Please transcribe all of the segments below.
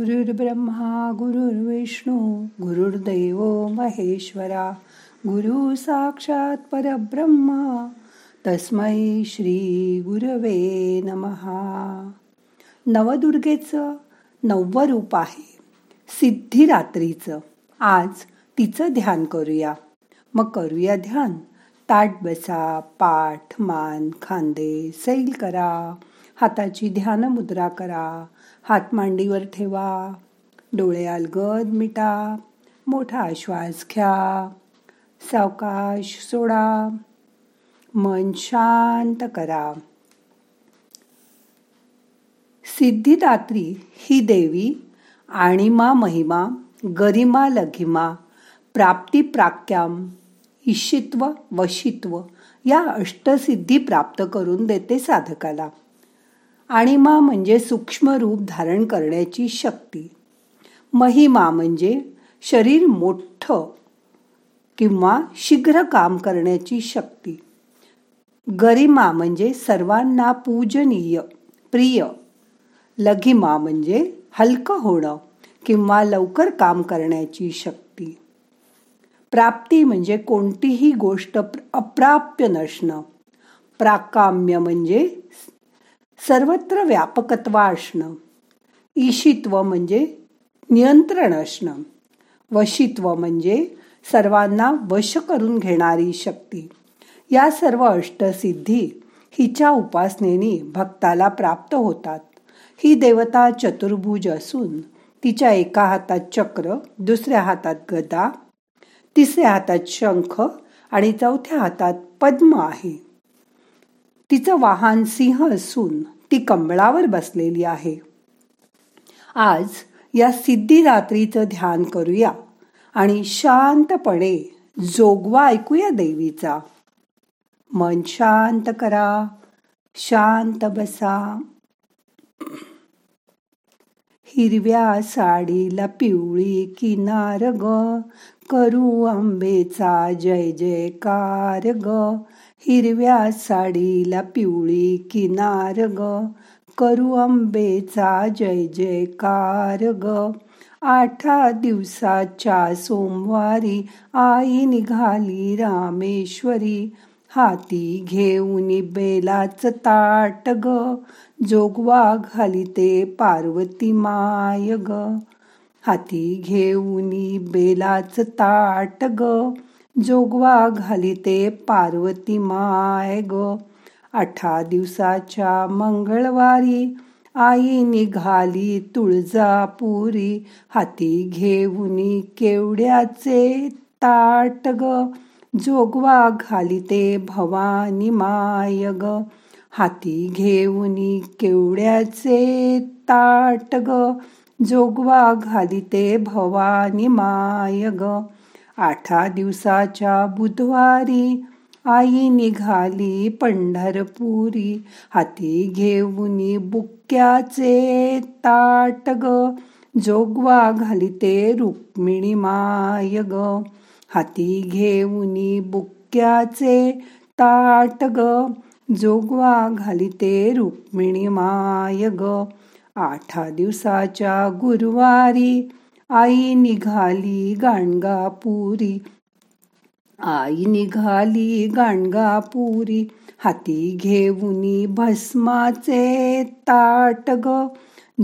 गुरुर्ब्रह्मा गुरुर्विष्णू गुरुर्दैव महेश्वरा गुरु साक्षात परब्रह्मा तस्मै श्री गुरवे नमहा नवदुर्गेचं नववं रूप आहे सिद्धिरात्रीचं. आज तिचं ध्यान करूया. मग करूया ध्यान. ताट बसा पाठ मान खांदे सैल करा. हाताची ध्यान मुद्रा करा. हात मांडीवर ठेवा. डोळे अलगद मिटा. मोठा श्वास घ्या. सावकाश सोडा. मन शांत करा. सिद्धिदात्री ही देवी आणिमा महिमा गरिमा लघिमा प्राप्ती प्राक्याम इशित्व वशित्व या अष्टसिद्धी प्राप्त करून देते साधकाला. आणिमा म्हणजे सूक्ष्म रूप धारण करण्याची शक्ती. महिमा म्हणजे शरीर मोठं किंवा शीघ्र काम करण्याची शक्ती. गरिमा म्हणजे सर्वांना पूजनीय प्रिय. लघिमा म्हणजे हलकं होणं किंवा लवकर काम करण्याची शक्ती. प्राप्ती म्हणजे कोणतीही गोष्ट अप्राप्य नसणं. प्राकाम्य म्हणजे सर्वत्र व्यापकत्व असणं. ईशित्व म्हणजे नियंत्रण असणं. वशित्व म्हणजे सर्वांना वश करून घेणारी शक्ती. या सर्व अष्टसिद्धी हिच्या उपासनेने भक्ताला प्राप्त होतात. ही देवता चतुर्भुज असून तिच्या एका हातात चक्र दुसऱ्या हातात गदा तिसऱ्या हातात शंख आणि चौथ्या हातात पद्म आहे. तिचं वाहन सिंह असून ती कंबळावर बसलेली आहे. आज या सिद्धी रात्रीचं ध्यान करूया आणि शांतपणे जोगवा ऐकूया देवीचा. मन शांत करा शांत बसा. हिरव्या साडीला पिवळी किनार ग करू आंबेचा जय जयकार ग. हिरव्या साडीला पिवळी किनार ग. करू अंबेचा जय जयकार ग. आठा दिवसाच्या सोमवारी आई निघाली रामेश्वरी. हाती घेऊन बेलाच ताट ग. जोगवा घालिते पार्वती माय ग. हाती घेऊन बेलाच ताट ग. जोगवा घालिते पार्वती माय ग. आठा दिवसाच्या मंगळवारी आई निघाली तुळजापुरी. हाती घेऊन केवड्याचे ताट ग. जोगवा घालिते भवानी माय ग. हाती घेऊन केवड्याचे ताट ग. जोगवा घालिते भवानी माय ग. आठा दिवसाच्या बुधवारी आई निघाली पंढरपुरी. हाती घेऊन बुक्क्याचे ताट ग. जोगवा घालिते रुक्मिणी माय ग. हाती घेऊन बुक्क्याचे ताट ग. जोगवा घालिते रुक्मिणी माय ग. आठा दिवसाच्या गुरुवारी आई निघाली गाणगापुरी. आई निघाली गाणगापुरी. हाती घेऊन भस्माचे ताट ग.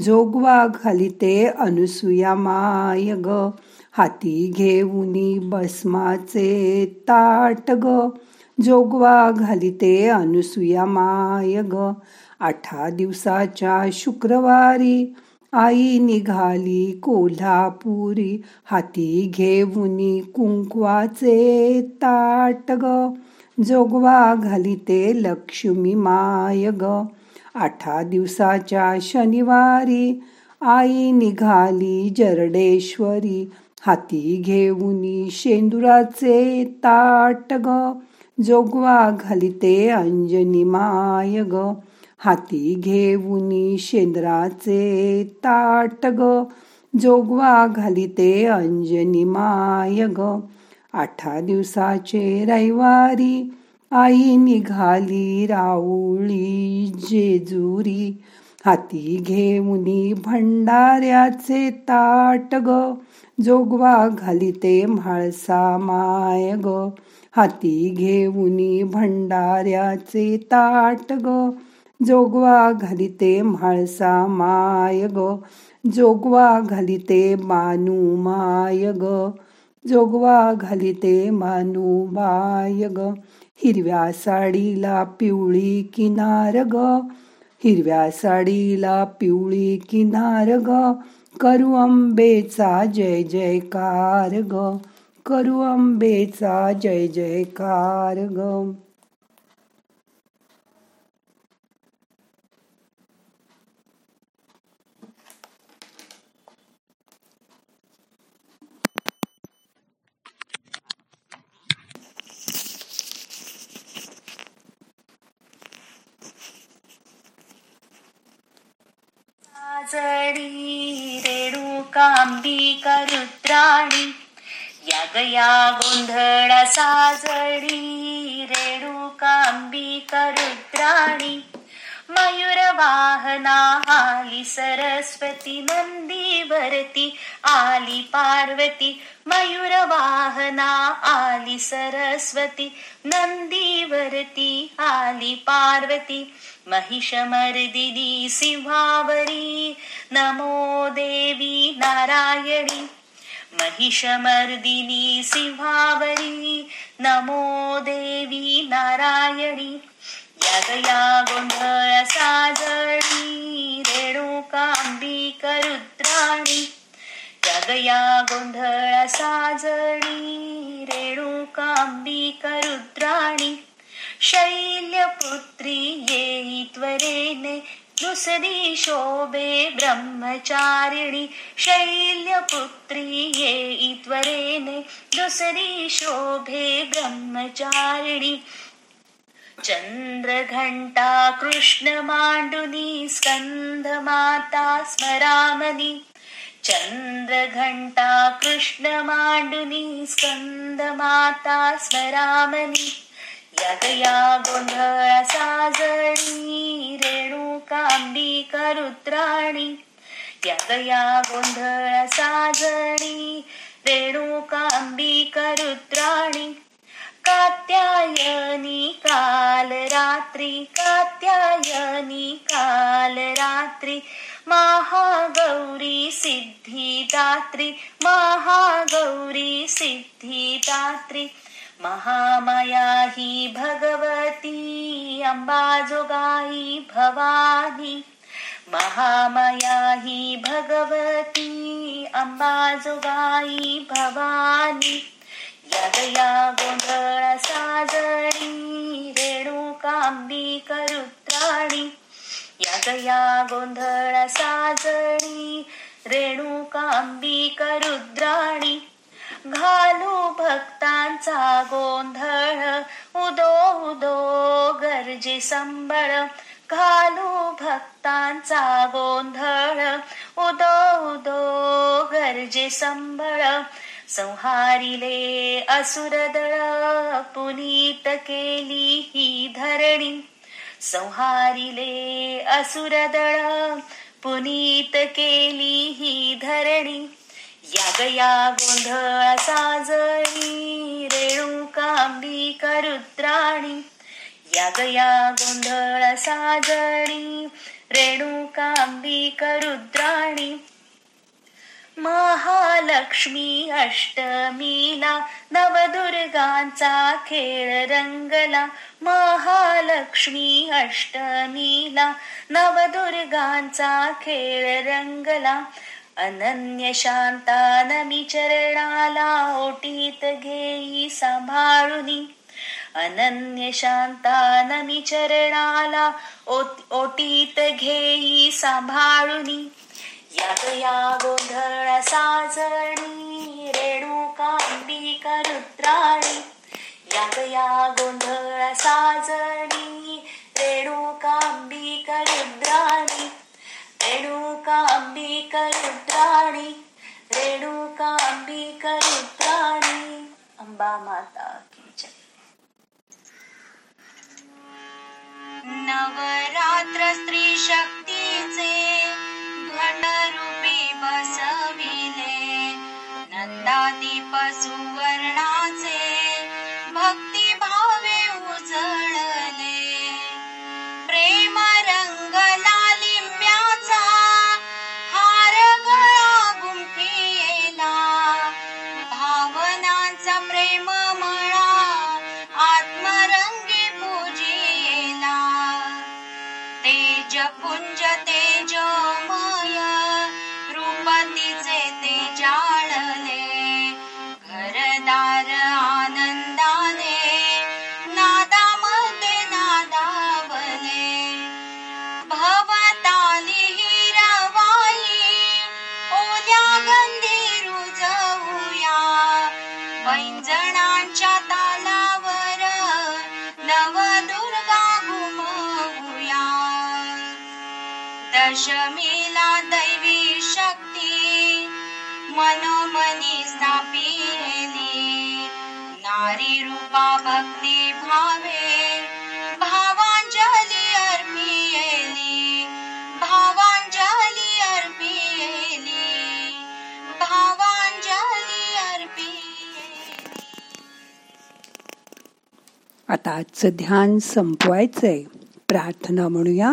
जोगवा घालिते अनुसुया माय ग. हाती घेऊन भस्माचे ताट ग. जोगवा घालिते अनुसुया माय ग. आठा दिवसाच्या शुक्रवारी आई निघाली कोल्हापुरी हाती घेऊन कुंकवाचे ताट ग. जोगवा घालिते लक्ष्मी माय ग. आठा दिवसाच्या शनिवारी आई निघाली जरडेश्वरी हाती घेऊन शेंदुराचे ताट ग. जोगवा घालिते अंजनी माय ग. हाती घेऊन शेंद्राचे ताट ग जोगवा घालिते अंजनी माय ग आठा दिवसाचे रविवारी आई निघाली राऊळी जेजुरी. हाती घेऊनी भंडाऱ्याचे ताट ग जोगवा घालिते म्हाळसा माय ग हाती घेऊनी भंडाऱ्याचे ताट ग जोगवा घालिते म्हाळसा माय ग. जोगवा घालिते मानू माय ग. जोगवा घालिते मानू माय ग. हिरव्या साडीला पिवळी किनार ग. हिरव्या साडीला पिवळी किनार ग. करू अंबेचा जय जयकार ग. करू अंबेचा जय जयकार ग. जडी रेणुकांबिका रुद्राणी या गया गोंधळा साजडी रेणुकांबिका रुद्राणी मयूर वाहना आली सरस्वती नंदी भरती आली पार्वती मयूर वाहना आली सरस्वती नंदी भरती आली पार्वती महिषमर्दिनी सिंहावरी नमो देवी नारायणी महिषमर्दिनी सिंहावरी नमो देवी नारायणी या गोंधळ साजणी रेणुकांबिक रुद्राणी. या गोंधळ साजणी रेणुकांबिक रुद्राणी. शैल्यपुत्री येई त्वरेने दुसरी शोभे ब्रह्मचारिणी. शैल्यपुत्री येई त्वरेने दुसरी शोभे ब्रह्मचारिणी. चन्द्रघण्टा कृष्णमाण्डुनी माडुनी स्मरामनि चन्द्रघण्टा कृष्णमाण्डुनी माडुनी स्मरामनि यदया स्मरामी यज्ञया गोध साजनी रेणुकाम्बी करु यज्ञ कात्यायनी काल रात्री कात्यायनी काल रात्री महागौरी सिद्धिदात्री महागौरी सिद्धिदात्री महामाया ही भगवती अंबाजोगाई भवानी महामाया ही भगवती अंबाजोगाई भवानी। या गोंधळ गोंधळ साजणी रेणुकांबिक रुद्राणी या गया गोंधळ साजणी रेणुकांबिक रुद्राणी घालू भक्तांचा गोंधळ उदो उदो गर्जी संबळ. घालू भक्तांचा गोंधळ उदो उदो गर्जी संबळ. संहारिले असुरदळ पुनीत केली ही धरणी. संहारिले असुरदळ पुनीत केली ही धरणी. यागया गोंधळ साजळी रेणुकांबिका रुद्राणी यागया गोंधळ साजळी रेणुकांबिका रुद्राणी महालक्ष्मी अष्टमीला नवदुर्गांचा खेळ रंगला. महालक्ष्मी अष्टमीला नवदुर्गांचा खेळ रंगला. अनन्य शांता नमी चरणाला ओटीत घेई सांभाळुनी. अनन्य शांता नमी चरणाला ओटीत घेई सांभाळुनी. या गोंधळ साजणी रेणुकांबिका रुद्राणी या गोंधळ साजणी रेणुकांबिका रुद्राणी रेणुकांबिका रुद्राणी रेणुकांबिका रुद्राणी अंबा माता की जय. नवरात्र स्त्री शक्तीचे दशमीला दैवी शक्ती मनोमनी स्थापिली नारी रूपा भक्ती भावे भावांजली अर्पिली भावांजली अर्पिली भावांजली अर्पिली आता आजचं ध्यान संपवायचंय. प्रार्थना म्हणूया.